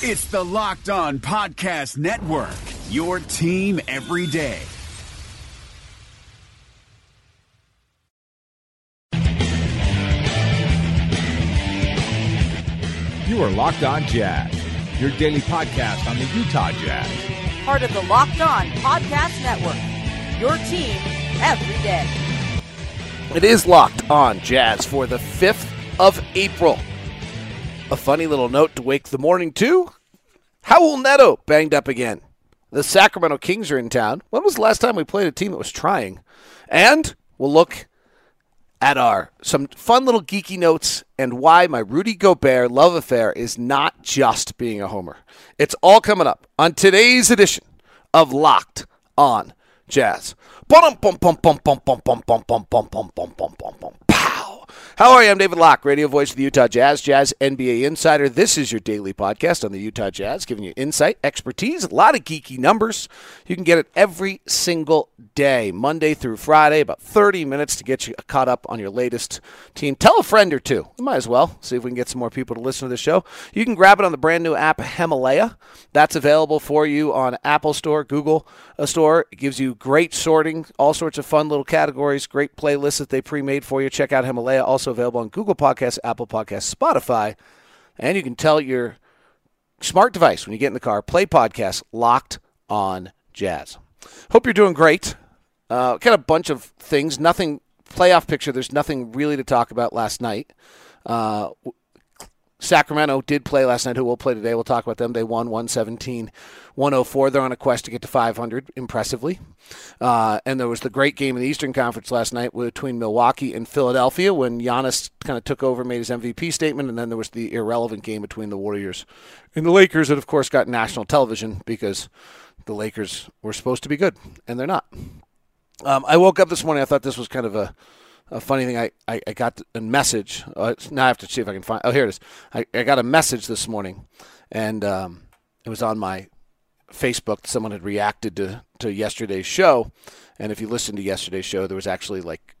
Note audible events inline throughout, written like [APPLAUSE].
It's the Locked On Podcast Network, your team every day. You are Locked On Jazz, your daily podcast on the Utah Jazz. Part of the Locked On Podcast Network, your team every day. It is Locked On Jazz for the 5th of April. A funny little note to wake the morning to. Raul Neto banged up again. The Sacramento Kings are in town. When was the last time we played a team that was trying? And we'll look at our some fun little geeky notes and why my Rudy Gobert love affair is not just being a homer. It's all coming up on today's edition of Locked On Jazz. How are you? I'm David Locke, radio voice of the Utah Jazz, Jazz NBA insider. This is your daily podcast on the Utah Jazz, giving you insight, expertise, a lot of geeky numbers. You can get it every single day, Monday through Friday, about 30 minutes to get you caught up on your latest team. Tell a friend or two. We might as well see if we can get some more people to listen to the show. You can grab it on the brand new app Himalaya. That's available for you on Apple Store, Google Store. It gives you great sorting, all sorts of fun little categories, great playlists that they pre-made for you. Check out Himalaya. Also available on Google Podcasts, Apple Podcasts, Spotify, and you can tell your smart device when you get in the car, play podcast locked on jazz. Hope you're doing great. Uh, got a bunch of things. Nothing playoff picture. There's nothing really to talk about last night. Uh, Sacramento did play last night. Who will play today? We'll talk about them. They won 117 104. They're on a quest to get to 500, impressively. Uh, and there was the great game in the Eastern Conference last night between Milwaukee and Philadelphia when Giannis kind of took over, made his MVP statement, and then there was the irrelevant game between the Warriors and the Lakers that, of course, got national television because the Lakers were supposed to be good, and they're not. Um, I woke up this morning. I thought this was kind of a a funny thing. I, I, I got a message. Uh, now I have to see if I can find. Oh, here it is. I, I got a message this morning, and um, it was on my Facebook. Someone had reacted to, to yesterday's show, and if you listened to yesterday's show, there was actually like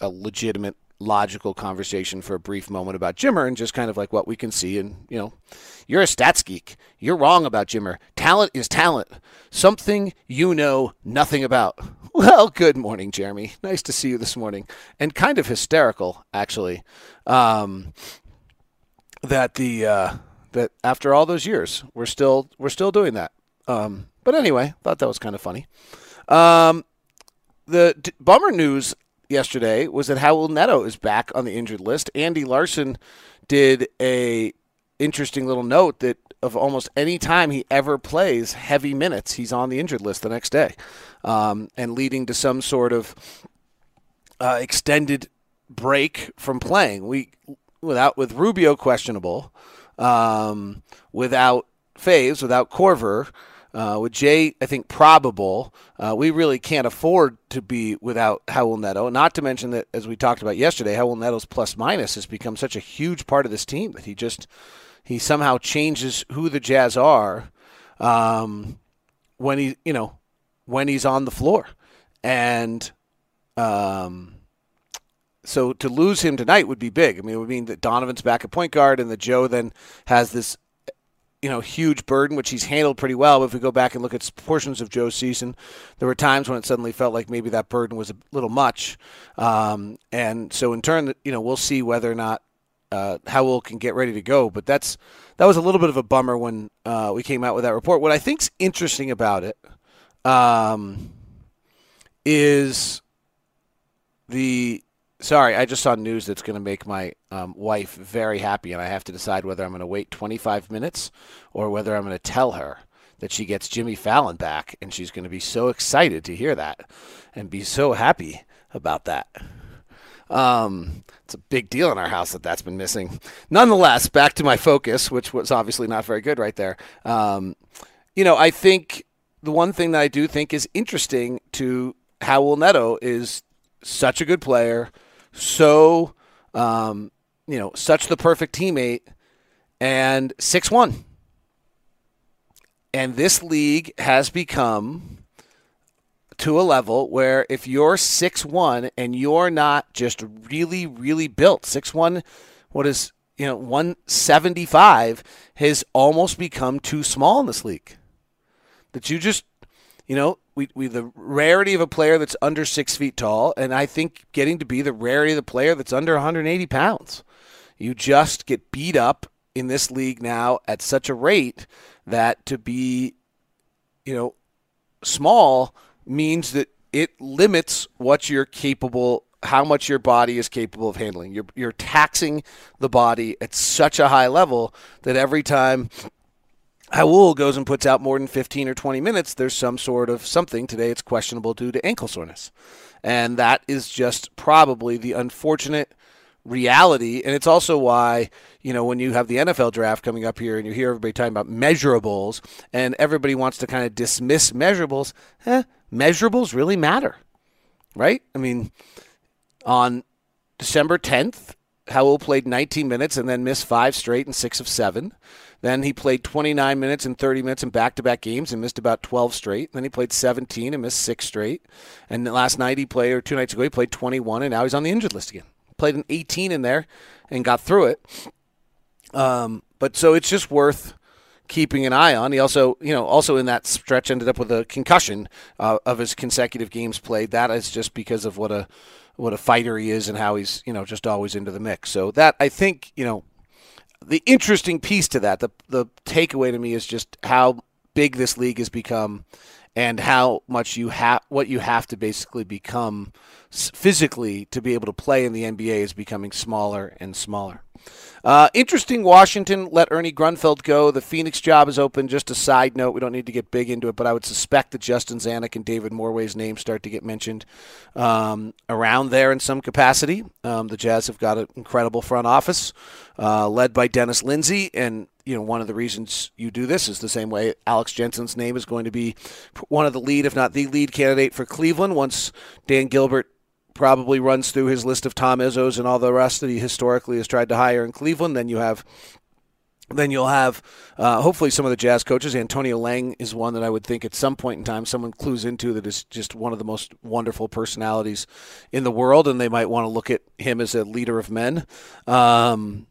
a, a legitimate, logical conversation for a brief moment about Jimmer and just kind of like what we can see. And you know, you're a stats geek. You're wrong about Jimmer. Talent is talent. Something you know nothing about. [LAUGHS] Well, good morning, Jeremy. Nice to see you this morning. And kind of hysterical, actually, um, that the uh, that after all those years, we're still we're still doing that. Um, but anyway, thought that was kind of funny. Um, the d- bummer news yesterday was that Raul Neto is back on the injured list. Andy Larsen did a interesting little note that of almost any time he ever plays heavy minutes, he's on the injured list the next day, um, and leading to some sort of uh, extended break from playing. We without with Rubio questionable, um, without Faves, without Korver. Uh, with Jae, I think probable. Uh, we really can't afford to be without Raul Neto. Not to mention that, as we talked about yesterday, Raul Neto's plus minus has become such a huge part of this team that he just he somehow changes who the Jazz are um, when he, you know, when he's on the floor, and um, so to lose him tonight would be big. I mean, it would mean that Donovan's back at point guard, and that Joe then has this, you know, huge burden, which he's handled pretty well. But if we go back and look at portions of Joe's season, there were times when it suddenly felt like maybe that burden was a little much, um, and so in turn, you know, we'll see whether or not uh, Raul can get ready to go. But that's that was a little bit of a bummer when uh, we came out with that report. What I think's interesting about it um, is the sorry. I just saw news that's going to make my um, wife very happy, and I have to decide whether I'm going to wait 25 minutes or whether I'm going to tell her that she gets Jimmy Fallon back, and she's going to be so excited to hear that and be so happy about that. Um, it's a big deal in our house that that's been missing. Nonetheless, back to my focus, which was obviously not very good right there. Um, you know, I think the one thing that I do think is interesting to Raul Neto is such a good player, so um, you know, such the perfect teammate, and six one. And this league has become to a level where if you're six one and you're not just really, really built, six one, what is you know, 175 has almost become too small in this league. That you just, you know, we, we the rarity of a player that's under six feet tall, and I think getting to be the rarity of the player that's under 180 pounds. You just get beat up in this league now at such a rate that to be, you know, small means that it limits what you're capable how much your body is capable of handling. You're you're taxing the body at such a high level that every time Raul goes and puts out more than 15 or 20 minutes, there's some sort of something. Today it's questionable due to ankle soreness. And that is just probably the unfortunate reality. And it's also why, you know, when you have the NFL draft coming up here and you hear everybody talking about measurables and everybody wants to kind of dismiss measurables, eh, measurables really matter, right? I mean, on December 10th, Raul played 19 minutes and then missed five straight and six of seven. Then he played 29 minutes and 30 minutes in back to back games and missed about 12 straight. Then he played 17 and missed six straight. And last night he played, or two nights ago, he played 21 and now he's on the injured list again. Played an 18 in there and got through it. Um, but so it's just worth keeping an eye on. He also, you know, also in that stretch ended up with a concussion uh, of his consecutive games played. That is just because of what a what a fighter he is and how he's you know just always into the mix. So that I think you know the interesting piece to that, the the takeaway to me is just how big this league has become and how much you have what you have to basically become physically to be able to play in the NBA is becoming smaller and smaller. Uh, interesting, Washington let Ernie Grunfeld go. The Phoenix job is open. Just a side note, we don't need to get big into it, but I would suspect that Justin Zanik and David Morway's names start to get mentioned um, around there in some capacity. Um, the Jazz have got an incredible front office uh, led by Dennis Lindsey, and you know one of the reasons you do this is the same way Alex Jensen's name is going to be one of the lead, if not the lead candidate for Cleveland once Dan Gilbert probably runs through his list of Tom Izzos and all the rest that he historically has tried to hire in Cleveland. Then you have then you'll have uh, hopefully some of the jazz coaches. Antonio Lang is one that I would think at some point in time someone clues into that is just one of the most wonderful personalities in the world, and they might want to look at him as a leader of men. Um,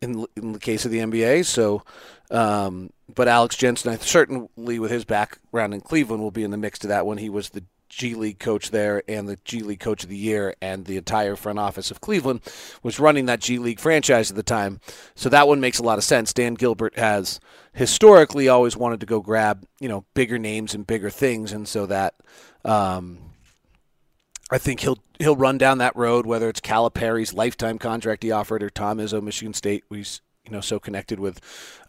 in, in the case of the NBA, so um, but Alex Jensen, I certainly with his background in Cleveland, will be in the mix to that when he was the G League coach there and the G League coach of the year, and the entire front office of Cleveland was running that G League franchise at the time. So that one makes a lot of sense. Dan Gilbert has historically always wanted to go grab you know bigger names and bigger things, and so that um, I think he'll he'll run down that road. Whether it's Calipari's lifetime contract he offered or Tom Izzo, Michigan State, he's you know so connected with.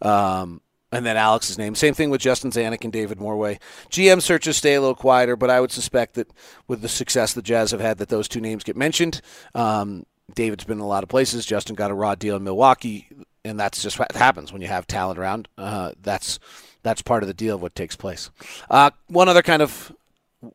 Um, and then Alex's name. Same thing with Justin Zanik and David Morway. GM searches stay a little quieter, but I would suspect that with the success the Jazz have had, that those two names get mentioned. Um, David's been in a lot of places. Justin got a raw deal in Milwaukee, and that's just what happens when you have talent around. Uh, that's that's part of the deal of what takes place. Uh, one other kind of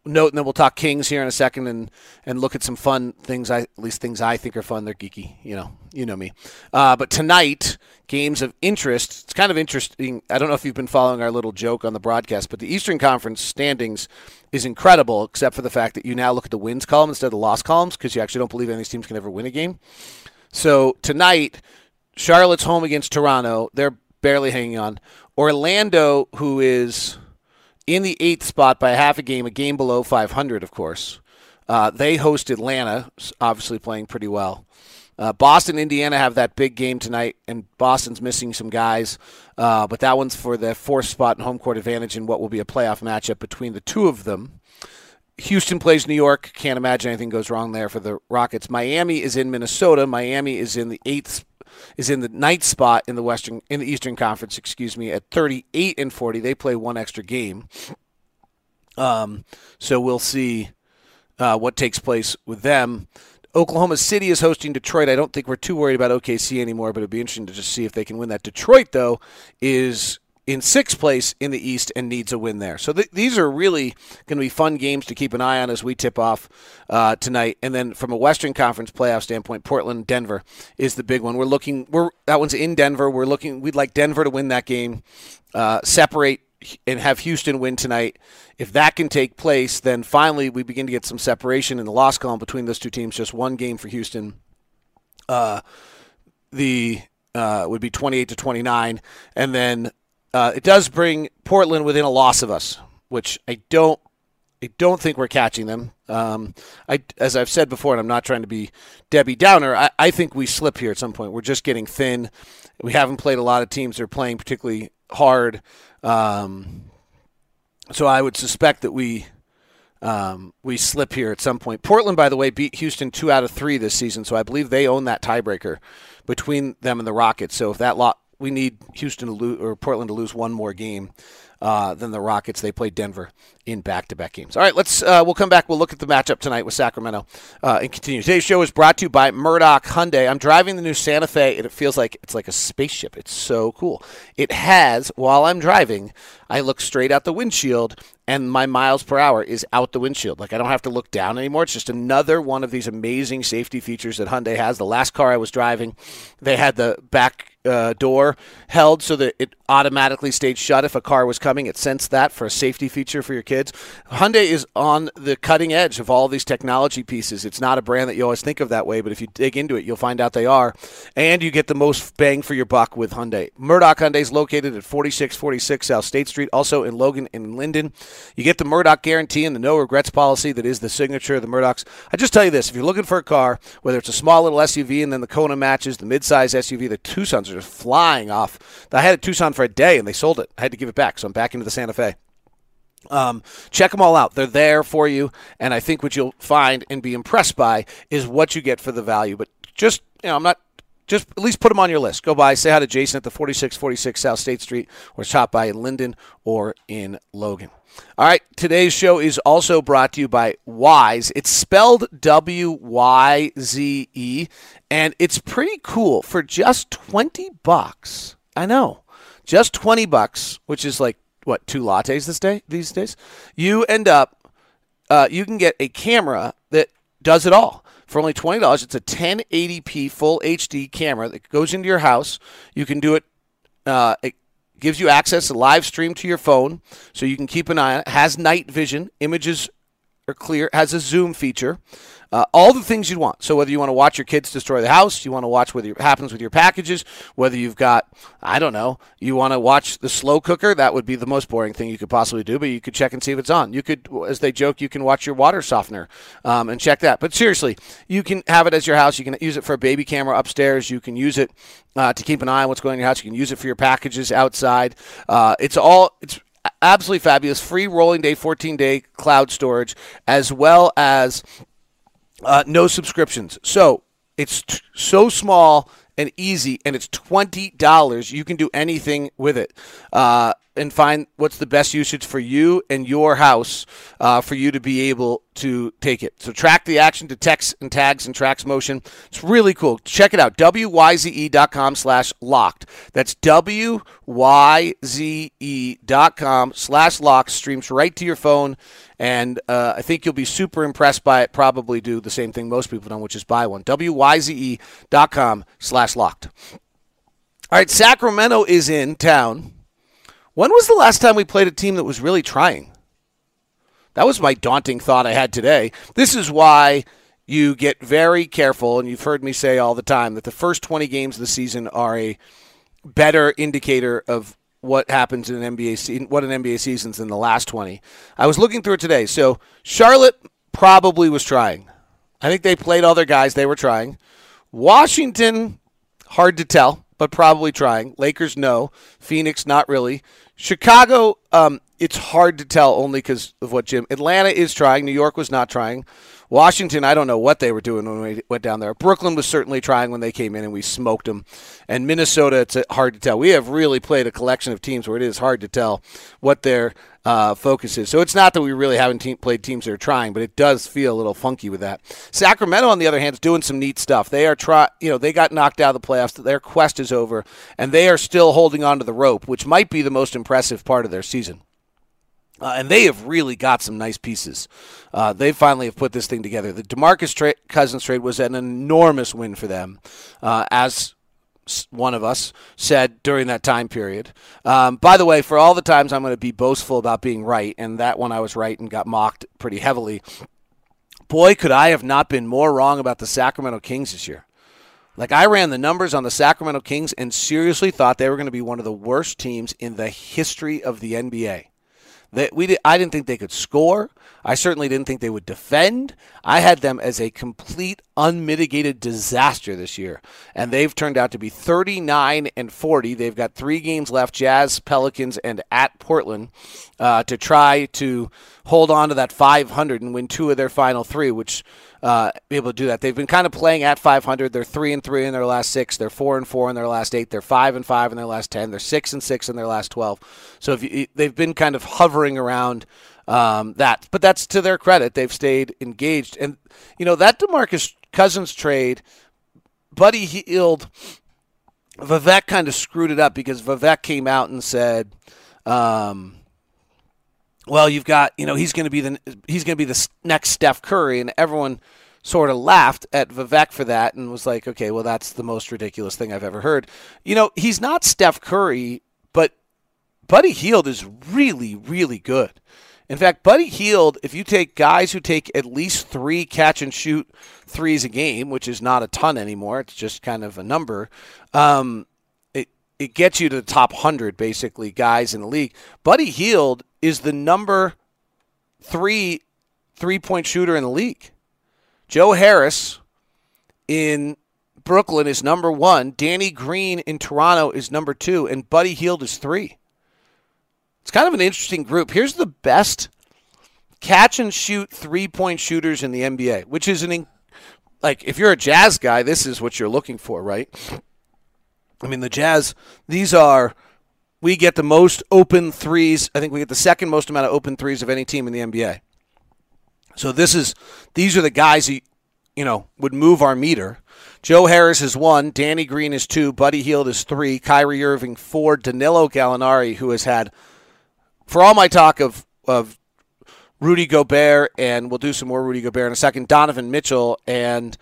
note, and then we'll talk Kings here in a second, and and look at some fun things. I at least things I think are fun. They're geeky, you know, you know me. Uh, but tonight, games of interest. It's kind of interesting. I don't know if you've been following our little joke on the broadcast, but the Eastern Conference standings is incredible, except for the fact that you now look at the wins column instead of the loss columns because you actually don't believe any of these teams can ever win a game. So tonight, Charlotte's home against Toronto. They're barely hanging on. Orlando, who is in the eighth spot by half a game, a game below 500, of course. Uh, they host Atlanta, obviously playing pretty well. Uh, Boston, Indiana have that big game tonight, and Boston's missing some guys, uh, but that one's for the fourth spot and home court advantage in what will be a playoff matchup between the two of them. Houston plays New York. Can't imagine anything goes wrong there for the Rockets. Miami is in Minnesota. Miami is in the eighth is in the ninth spot in the Western in the Eastern Conference, excuse me, at 38 and 40. They play one extra game. Um, so we'll see uh, what takes place with them. Oklahoma City is hosting Detroit. I don't think we're too worried about OKC anymore, but it'd be interesting to just see if they can win that. Detroit, though, is in sixth place in the East and needs a win there. So th- these are really going to be fun games to keep an eye on as we tip off uh, tonight. And then from a Western Conference playoff standpoint, Portland Denver is the big one. We're looking. We're that one's in Denver. We're looking. We'd like Denver to win that game, uh, separate and have Houston win tonight. If that can take place, then finally we begin to get some separation in the loss column between those two teams. Just one game for Houston. Uh, the uh, would be 28 to 29, and then uh, it does bring Portland within a loss of us, which I don't. I don't think we're catching them. Um, I, as I've said before, and I'm not trying to be Debbie Downer. I, I think we slip here at some point. We're just getting thin. We haven't played a lot of teams that are playing particularly hard. Um, so I would suspect that we um, we slip here at some point. Portland, by the way, beat Houston two out of three this season, so I believe they own that tiebreaker between them and the Rockets. So if that lot, we need Houston to lose or Portland to lose one more game uh, than the Rockets. They play Denver in back-to-back games. All right, let's. Uh, we'll come back. We'll look at the matchup tonight with Sacramento uh, and continue. Today's show is brought to you by Murdock Hyundai. I'm driving the new Santa Fe, and it feels like it's like a spaceship. It's so cool. It has, while I'm driving, I look straight out the windshield, and my miles per hour is out the windshield. Like I don't have to look down anymore. It's just another one of these amazing safety features that Hyundai has. The last car I was driving, they had the back uh, door held so that it automatically stayed shut if a car was coming. It sensed that for a safety feature for your kids. Hyundai is on the cutting edge of all these technology pieces. It's not a brand that you always think of that way, but if you dig into it, you'll find out they are. And you get the most bang for your buck with Hyundai. Murdock Hyundai is located at 4646 South State Street, also in Logan and Lindon. You get the Murdock guarantee and the no regrets policy that is the signature of the Murdocks. I just tell you this if you're looking for a car, whether it's a small little SUV and then the Kona matches, the midsize SUV, the Tucson's are just flying off. I had a Tucson for a day and they sold it. I had to give it back, so I'm back into the Santa Fe. Um, check them all out. They're there for you, and I think what you'll find and be impressed by is what you get for the value. But just you know, I'm not just at least put them on your list. Go by, say hi to Jason at the 4646 South State Street, or stop by in Lindon or in Logan. All right, today's show is also brought to you by Wyze. It's spelled W Y Z E, and it's pretty cool for just 20 bucks. I know. Just 20 bucks, which is like what, two lattes this day these days? You end up uh, you can get a camera that does it all for only $20. It's a 1080p full HD camera that goes into your house. You can do it uh, it gives you access to live stream to your phone so you can keep an eye on it. Has night vision, images are clear, has a zoom feature. Uh, all the things you'd want. So whether you want to watch your kids destroy the house, you want to watch what happens with your packages, whether you've got, I don't know, you want to watch the slow cooker, that would be the most boring thing you could possibly do, but you could check and see if it's on. You could, as they joke, you can watch your water softener um, and check that. But seriously, you can have it as your house. You can use it for a baby camera upstairs. You can use it uh, to keep an eye on what's going on in your house. You can use it for your packages outside. Uh, it's all, it's absolutely fabulous. Free rolling day, 14 day cloud storage, as well as uh, no subscriptions. So it's t- so small and easy, and it's twenty dollars. You can do anything with it, uh, and find what's the best usage for you and your house uh, for you to be able to take it. So track the action, detects and tags and tracks motion. It's really cool. Check it out. WYZE.com slash locked. That's WYZE.com slash locked. Streams right to your phone. And uh, I think you'll be super impressed by it. Probably do the same thing most people don't, which is buy one. WYZE.com slash locked. All right, Sacramento is in town. When was the last time we played a team that was really trying? That was my daunting thought I had today. This is why you get very careful, and you've heard me say all the time that the first 20 games of the season are a better indicator of what happens in an NBA season, what an NBA season's than the last 20. I was looking through it today. So Charlotte probably was trying. I think they played all their guys. They were trying. Washington, hard to tell, but probably trying. Lakers, no. Phoenix, not really. Chicago, um, it's hard to tell only because of what Jim. Atlanta is trying. New York was not trying. Washington, I don't know what they were doing when we went down there. Brooklyn was certainly trying when they came in and we smoked them. And Minnesota, it's hard to tell. We have really played a collection of teams where it is hard to tell what their uh, focus is. So it's not that we really haven't te- played teams that are trying, but it does feel a little funky with that. Sacramento, on the other hand, is doing some neat stuff. They are try, you know, they got knocked out of the playoffs. Their quest is over, and they are still holding on to the rope, which might be the most impressive part of their season. Uh, and they have really got some nice pieces. Uh, they finally have put this thing together. The Demarcus tra- Cousins trade was an enormous win for them, uh, as one of us said during that time period. Um, by the way, for all the times I'm going to be boastful about being right, and that one I was right and got mocked pretty heavily. Boy, could I have not been more wrong about the Sacramento Kings this year. Like I ran the numbers on the Sacramento Kings and seriously thought they were going to be one of the worst teams in the history of the NBA. That we did, I didn't think they could score. I certainly didn't think they would defend. I had them as a complete unmitigated disaster this year, and they've turned out to be 39 and 40. They've got three games left: Jazz, Pelicans, and at Portland, uh, to try to hold on to that 500 and win two of their final three, which uh, be able to do that. They've been kind of playing at 500. They're three and three in their last six. They're four and four in their last eight. They're five and five in their last ten. They're six and six in their last 12. So if you, they've been kind of hovering around um, that, but that's to their credit. They've stayed engaged, and you know that Demarcus Cousins trade, Buddy Hield. Vivek kind of screwed it up because Vivek came out and said, um, well, you've got, you know, he's going to be the he's going to be the next Steph Curry, and everyone sort of laughed at Vivek for that and was like, okay, well, that's the most ridiculous thing I've ever heard. You know, he's not Steph Curry, but Buddy Hield is really, really good. In fact, Buddy Hield, if you take guys who take at least three catch and shoot threes a game, which is not a ton anymore, it's just kind of a number. Um, it gets you to the top hundred basically guys in the league. Buddy Hield is the number three three point shooter in the league. Joe Harris in Brooklyn is number one. Danny Green in Toronto is number two, and Buddy Hield is three. It's kind of an interesting group. Here's the best catch and shoot three point shooters in the NBA, which is an like if you're a Jazz guy, this is what you're looking for, right? I mean, the Jazz, these are we get the most open threes. I think we get the second most amount of open threes of any team in the NBA. So this is these are the guys who you know would move our meter. Joe Harris is one, Danny Green is two, Buddy Hield is three, Kyrie Irving four, Danilo Gallinari, who has had for all my talk of of Rudy Gobert, and we'll do some more Rudy Gobert in a second. Donovan Mitchell and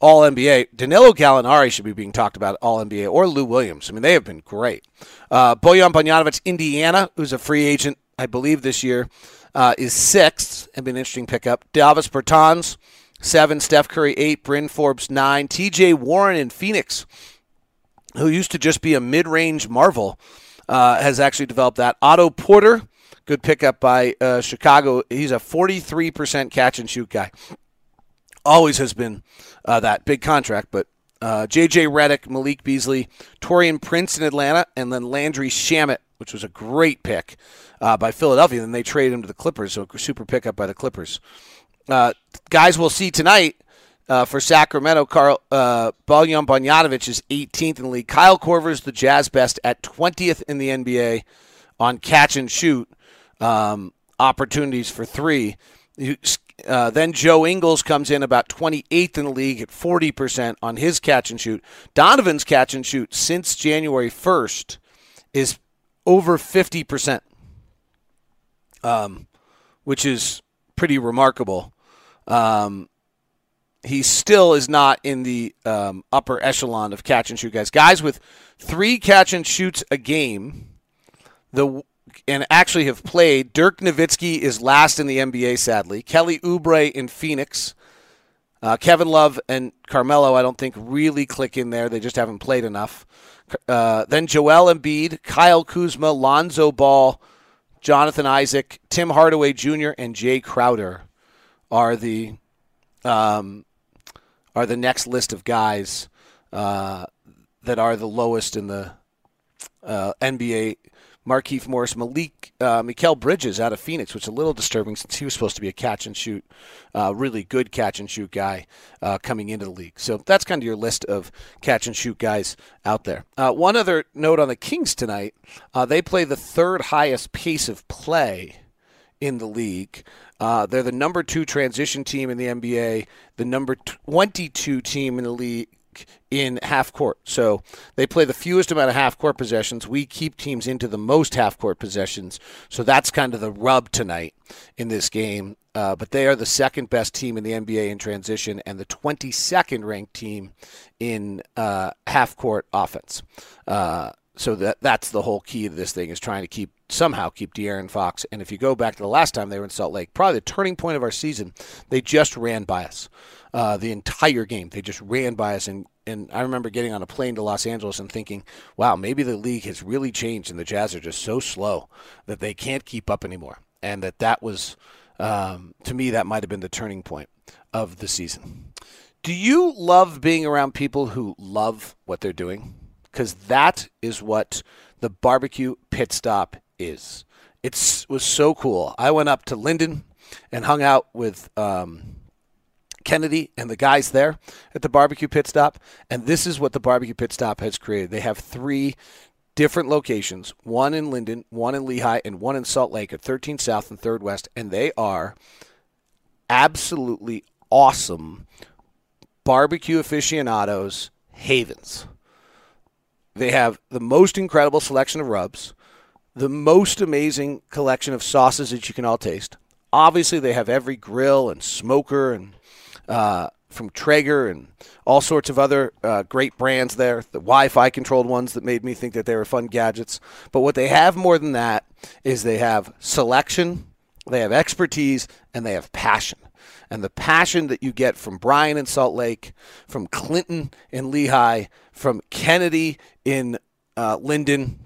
all NBA. Danilo Gallinari should be being talked about All NBA or Lou Williams. I mean, they have been great. Uh, Bojan Bogdanovic, Indiana, who's a free agent, I believe, this year, uh, is sixth. and been an interesting pickup. Davis Bertans, seven. Steph Curry, eight. Bryn Forbes, nine. TJ Warren in Phoenix, who used to just be a mid range marvel, uh, has actually developed that. Otto Porter, good pickup by uh, Chicago. He's a 43% catch and shoot guy always has been uh, that big contract. But uh, J.J. Redick, Malik Beasley, Taurean Prince in Atlanta, and then Landry Shamet, which was a great pick uh, by Philadelphia. Then they traded him to the Clippers, so a super pickup by the Clippers. Uh, guys, we'll see tonight. Uh, for Sacramento, Carl uh, is 18th in the league. Kyle Korver is the Jazz best at 20th in the NBA on catch and shoot um, opportunities for three. Uh, then Joe Ingles comes in about 28th in the league at 40% on his catch and shoot. Donovan's catch and shoot since January 1st is over 50%, um, which is pretty remarkable. Um, he still is not in the um, upper echelon of catch and shoot guys. Guys with three catch and shoots a game, the and actually have played. Dirk Nowitzki is last in the NBA, sadly. Kelly Oubre in Phoenix. Uh, Kevin Love and Carmelo, I don't think really click in there. They just haven't played enough. Uh, then Joel Embiid, Kyle Kuzma, Lonzo Ball, Jonathan Isaac, Tim Hardaway Jr., and Jae Crowder are the um, are the next list of guys uh, that are the lowest in the uh, NBA Markieff Morris, Malik, uh, Mikal Bridges out of Phoenix, which is a little disturbing since he was supposed to be a catch and shoot, uh, really good catch and shoot guy uh, coming into the league. So that's kind of your list of catch and shoot guys out there. Uh, one other note on the Kings tonight: uh, they play the third highest pace of play in the league. Uh, they're the number two transition team in the NBA, the number 22 team in the league in half court. So they play the fewest amount of half court possessions. We keep teams into the most half court possessions. So that's kind of the rub tonight in this game. Uh, but they are the second best team in the NBA in transition and the 22nd ranked team in uh, half court offense. Uh, so that that's the whole key to this thing is trying to keep somehow keep De'Aaron Fox. And if you go back to the last time they were in Salt Lake, probably the turning point of our season, they just ran by us uh, the entire game. They just ran by us, and and I remember getting on a plane to Los Angeles and thinking, wow, maybe the league has really changed, and the Jazz are just so slow that they can't keep up anymore, and that that was um, to me that might have been the turning point of the season. Do you love being around people who love what they're doing? Because that is what the barbecue pit stop is. It was so cool. I went up to Lindon and hung out with um, Kennedy and the guys there at the barbecue pit stop. And this is what the barbecue pit stop has created. They have three different locations one in Lindon, one in Lehi, and one in Salt Lake at 13 South and 3rd West. And they are absolutely awesome barbecue aficionados havens. They have the most incredible selection of rubs, the most amazing collection of sauces that you can all taste. Obviously, they have every grill and smoker and uh, from Traeger and all sorts of other uh, great brands there, the Wi Fi controlled ones that made me think that they were fun gadgets. But what they have more than that is they have selection, they have expertise, and they have passion. And the passion that you get from Brian in Salt Lake, from Clinton in Lehi, from Kennedy in uh, Lindon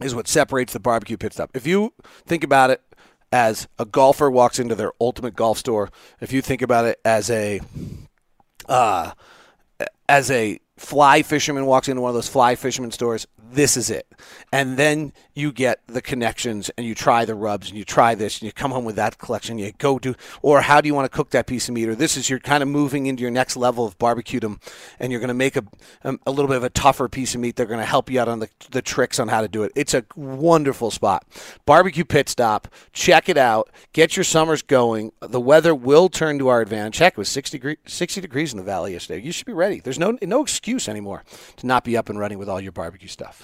is what separates the barbecue pit stop. If you think about it as a golfer walks into their ultimate golf store, if you think about it as a uh, as a fly fisherman walks into one of those fly fisherman stores, this is it. And then you get the connections and you try the rubs and you try this and you come home with that collection. You go do, or how do you want to cook that piece of meat? Or this is you're kind of moving into your next level of barbecue them and you're going to make a, a, a, little bit of a tougher piece of meat. They're going to help you out on the, the tricks on how to do it. It's a wonderful spot. Barbecue Pit Stop. Check it out. Get your summers going. The weather will turn to our advantage. Check, it was 60, degree, 60 degrees in the valley yesterday. You should be ready. There's no, no excuse anymore to not be up and running with all your barbecue stuff.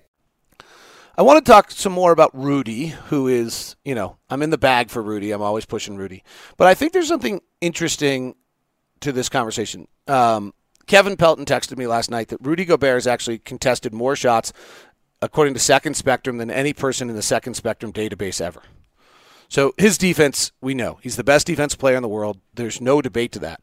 I want to talk some more about Rudy, who is, you know, I'm in the bag for Rudy. I'm always pushing Rudy. But I think there's something interesting to this conversation. Um, Kevin Pelton texted me last night that Rudy Gobert has actually contested more shots, according to Second Spectrum, than any person in the Second Spectrum database ever. So his defense, we know. He's the best defense player in the world. There's no debate to that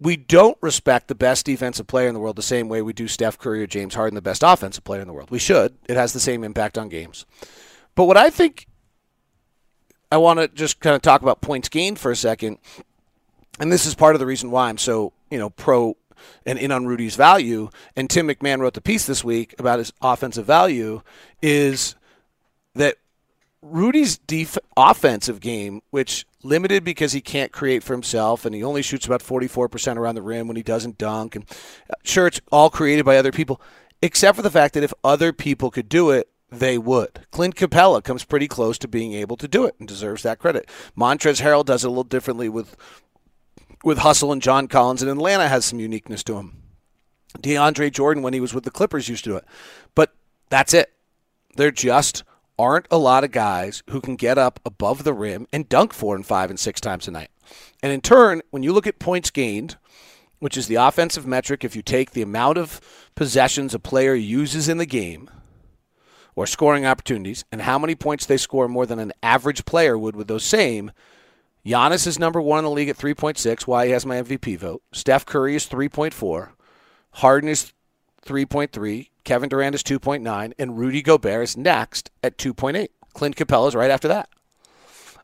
we don't respect the best defensive player in the world the same way we do Steph Curry or James Harden, the best offensive player in the world. We should. It has the same impact on games. But what I think I want to just kind of talk about points gained for a second, and this is part of the reason why I'm so, you know, pro and in on Rudy's value. And Tim McMahon wrote the piece this week about his offensive value is that Rudy's def- offensive game, which limited because he can't create for himself and he only shoots about 44% around the rim when he doesn't dunk. And uh, sure, it's all created by other people, except for the fact that if other people could do it, they would. Clint Capela comes pretty close to being able to do it and deserves that credit. Montrezl Harrell does it a little differently with with Hustle and John Collins, and Atlanta has some uniqueness to him. DeAndre Jordan, when he was with the Clippers, used to do it. But that's it. They're just aren't a lot of guys who can get up above the rim and dunk four and five and six times a night. And in turn, when you look at points gained, which is the offensive metric if you take the amount of possessions a player uses in the game or scoring opportunities and how many points they score more than an average player would with those same. Giannis is number one in the league at 3.6, why he has my MVP vote. Steph Curry is 3.4. Harden is 3.3. Kevin Durant is 2.9. And Rudy Gobert is next at 2.8. Clint Capela is right after that.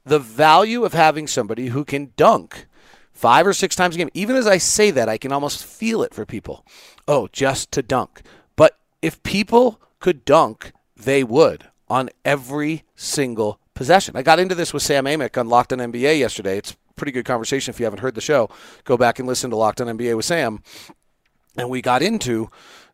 The value of having somebody who can dunk five or six times a game, even as I say that, I can almost feel it for people. Oh, just to dunk. But if people could dunk they would on every single possession. I got into this with Sam Amick on Locked on NBA yesterday. It's a pretty good conversation. If you haven't heard the show, go back and listen to Locked on NBA with Sam. And we got into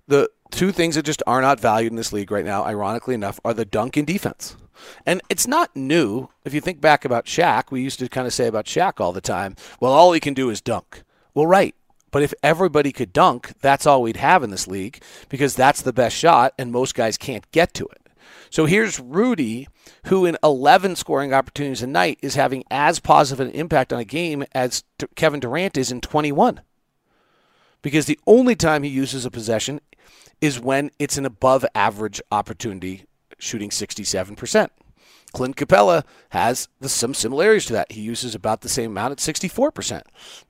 the two things that just are not valued in this league right now, ironically enough, are the dunk and defense. And it's not new. If you think back about Shaq, we used to kind of say about Shaq all the time, well, all he can do is dunk. Well, right. But if everybody could dunk, that's all we'd have in this league because that's the best shot, and most guys can't get to it. So here's Rudy, who in 11 scoring opportunities a night is having as positive an impact on a game as Kevin Durant is in 21. Because the only time he uses a possession is when it's an above average opportunity, shooting 67%. Clint Capela has the, some similarities to that. He uses about the same amount at 64%.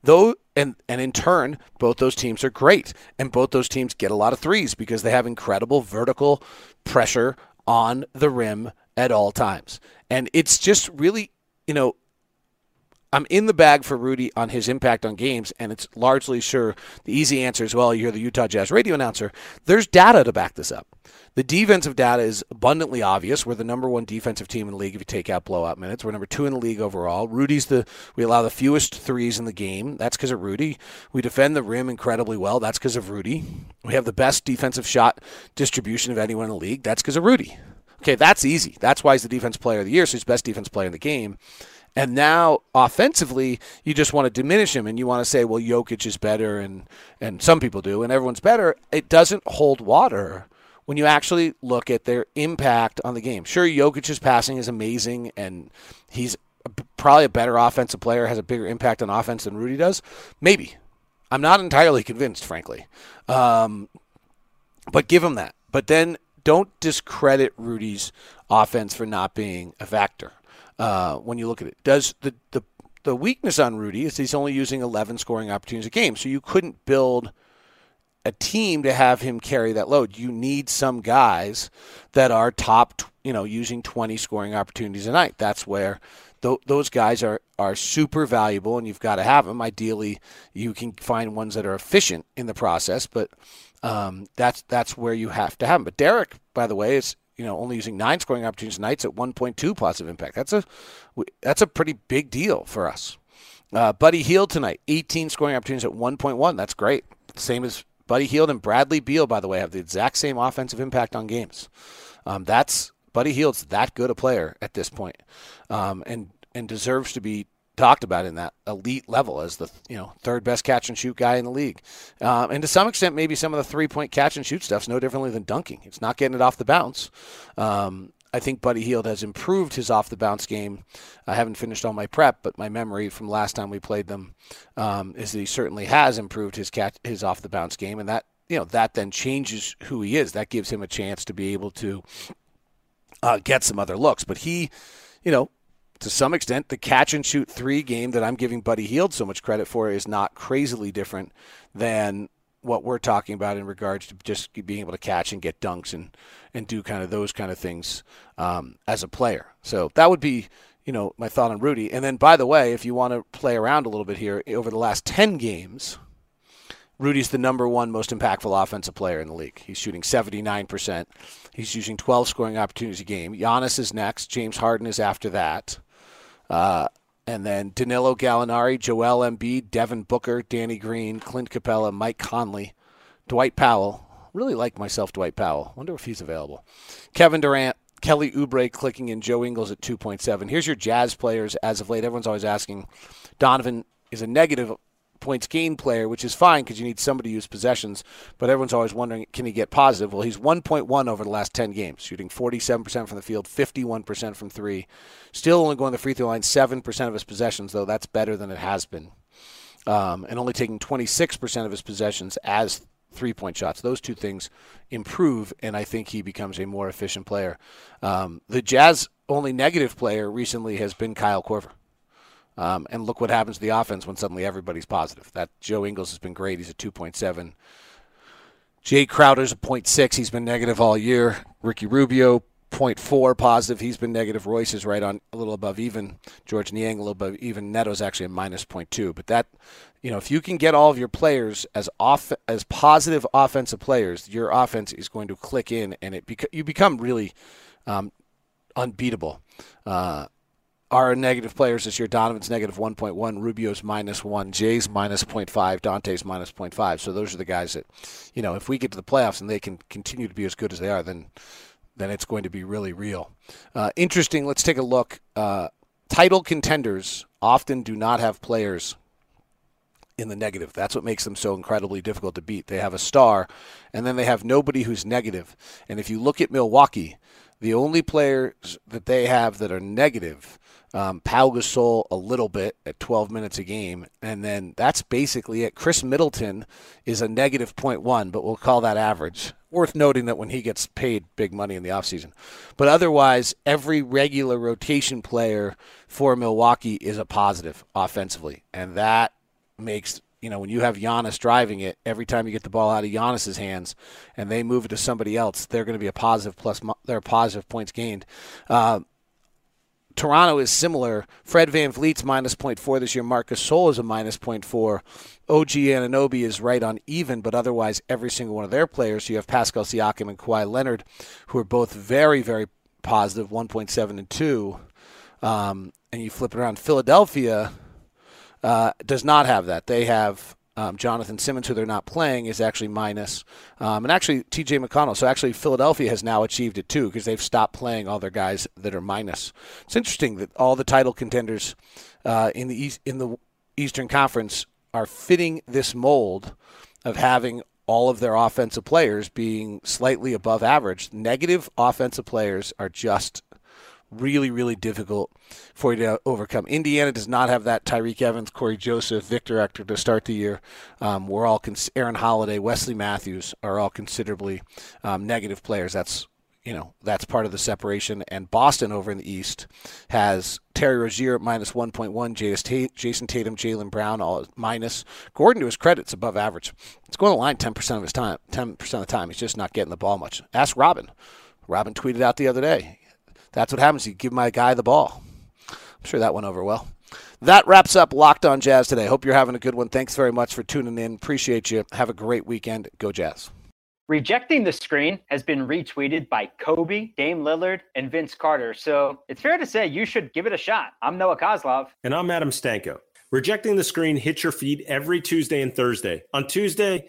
Though and and in turn, both those teams are great and both those teams get a lot of threes because they have incredible vertical pressure on the rim at all times. And it's just really, you know, I'm in the bag for Rudy on his impact on games, and it's largely sure the easy answer is well, you're the Utah Jazz radio announcer. There's data to back this up. The defensive data is abundantly obvious. We're the number one defensive team in the league if you take out blowout minutes. We're number two in the league overall. Rudy's the we allow the fewest threes in the game. That's because of Rudy. We defend the rim incredibly well. That's because of Rudy. We have the best defensive shot distribution of anyone in the league. That's because of Rudy. Okay, that's easy. That's why he's the defense player of the year. So he's best defense player in the game. And now offensively, you just want to diminish him and you want to say, well, Jokic is better and, and some people do and everyone's better. It doesn't hold water when you actually look at their impact on the game. Sure, Jokic's passing is amazing, and he's probably a better offensive player, has a bigger impact on offense than Rudy does. Maybe. I'm not entirely convinced, frankly. Um, but give him that. But then don't discredit Rudy's offense for not being a factor uh, when you look at it. Does the, the the weakness on Rudy is he's only using 11 scoring opportunities a game, so you couldn't build a team to have him carry that load. You need some guys that are top, you know, using 20 scoring opportunities a night. That's where th- those guys are are super valuable, and you've got to have them. Ideally, you can find ones that are efficient in the process, but um, that's that's where you have to have them. But Derrick, by the way, is you know only using nine scoring opportunities nights at 1.2 positive impact. That's a that's a pretty big deal for us. Uh, Buddy Hield tonight, 18 scoring opportunities at 1.1. That's great. Same as Buddy Hield and Bradley Beal, by the way, have the exact same offensive impact on games. Um, that's Buddy Hield's that good a player at this point, um, and and deserves to be talked about in that elite level as the you know third best catch and shoot guy in the league. Um, and to some extent, maybe some of the three point catch and shoot stuff's no differently than dunking. It's not getting it off the bounce. Um, I think Buddy Hield has improved his off the bounce game. I haven't finished all my prep, but my memory from last time we played them um, is that he certainly has improved his catch, his off the bounce game, and that you know that then changes who he is. That gives him a chance to be able to uh, get some other looks. But he, you know, to some extent, the catch and shoot three game that I'm giving Buddy Hield so much credit for is not crazily different than what we're talking about in regards to just being able to catch and get dunks and and do kind of those kind of things um, as a player. So that would be you know my thought on Rudy. And then by the way, if you want to play around a little bit here, over the last ten games. Rudy's the number one most impactful offensive player in the league. He's shooting 79%. He's using 12 scoring opportunities a game. Giannis is next. James Harden is after that. Uh, and then Danilo Gallinari, Joel Embiid, Devin Booker, Danny Green, Clint Capela, Mike Conley, Dwight Powell. Really like myself, Dwight Powell. Wonder if he's available. Kevin Durant, Kelly Oubre clicking in, Joe Ingles at 2.7. Here's your Jazz players as of late. Everyone's always asking. Donovan is a negative points gain player, which is fine because you need somebody to use possessions. But everyone's always wondering, can he get positive? Well, he's 1.1 over the last 10 games, shooting 47% from the field, 51% from three. Still only going the free throw line 7% of his possessions, though. That's better than it has been. um, and only taking 26% of his possessions as three point shots. Those two things improve, and I think he becomes a more efficient player. Um, the Jazz only negative player recently has been Kyle Korver. Um, and look what happens to the offense when suddenly everybody's positive. That Joe Ingles has been great. He's a 2.7. Jae Crowder's a 0.6. He's been negative all year. Ricky Rubio, 0.4 positive. He's been negative. Royce is right on a little above even. George Niang a little above even. Neto's actually a minus 0.2. But that, you know, if you can get all of your players as off as positive offensive players, your offense is going to click in, and it beca- you become really um, unbeatable. Uh, our negative players this year Donovan's negative 1.1, Rubio's minus 1, Jae's minus 0.5, Dante's minus 0.5. So those are the guys that, you know, if we get to the playoffs and they can continue to be as good as they are, then then it's going to be really real. Uh, interesting. Let's take a look. Uh, title contenders often do not have players in the negative. That's what makes them so incredibly difficult to beat. They have a star, and then they have nobody who's negative. And if you look at Milwaukee, the only players that they have that are negative, um, Pau Gasol a little bit at 12 minutes a game, and then that's basically it. Khris Middleton is a negative 0.1, but we'll call that average. Worth noting that when he gets paid big money in the offseason. But otherwise, every regular rotation player for Milwaukee is a positive offensively, and that makes you know, when you have Giannis driving it, every time you get the ball out of Giannis's hands and they move it to somebody else, they're going to be a positive plus. They're positive points gained. Uh, Toronto is similar. Fred Van VanVleet's minus 0.4 this year. Marcus Gasol is a minus 0.4. OG Anunoby is right on even, but otherwise every single one of their players, you have Pascal Siakam and Kawhi Leonard, who are both very, very positive, 1.7 and 2. Um, and you flip it around. Philadelphia uh, does not have that. They have um, Jonathan Simmons, who they're not playing, is actually minus. Um, and actually, TJ McConnell. So actually, Philadelphia has now achieved it too because they've stopped playing all their guys that are minus. It's interesting that all the title contenders uh, in the East, in the Eastern Conference are fitting this mold of having all of their offensive players being slightly above average. Negative offensive players are just really, really difficult for you to overcome. Indiana does not have that Tyreke Evans, Cory Joseph, Victor Ector to start the year. Um, we're all cons- Aaron Holiday, Wesley Matthews are all considerably um, negative players. That's you know that's part of the separation. And Boston over in the East has Terry Rozier at minus 1.1, Jayson Tatum, Jaylen Brown all minus. Gordon to his credit, it's above average. It's going to line 10% of his time. 10% of the time, he's just not getting the ball much. Ask Robin. Robin tweeted out the other day that's what happens. You give my guy the ball. I'm sure that went over well. That wraps up Locked On Jazz today. Hope you're having a good one. Thanks very much for tuning in. Appreciate you. Have a great weekend. Go Jazz. Rejecting the screen has been retweeted by Kobe, Dame Lillard, and Vince Carter. So it's fair to say you should give it a shot. I'm Noah Kozlov. And I'm Adam Stanko. Rejecting the screen hits your feed every Tuesday and Thursday. On Tuesday,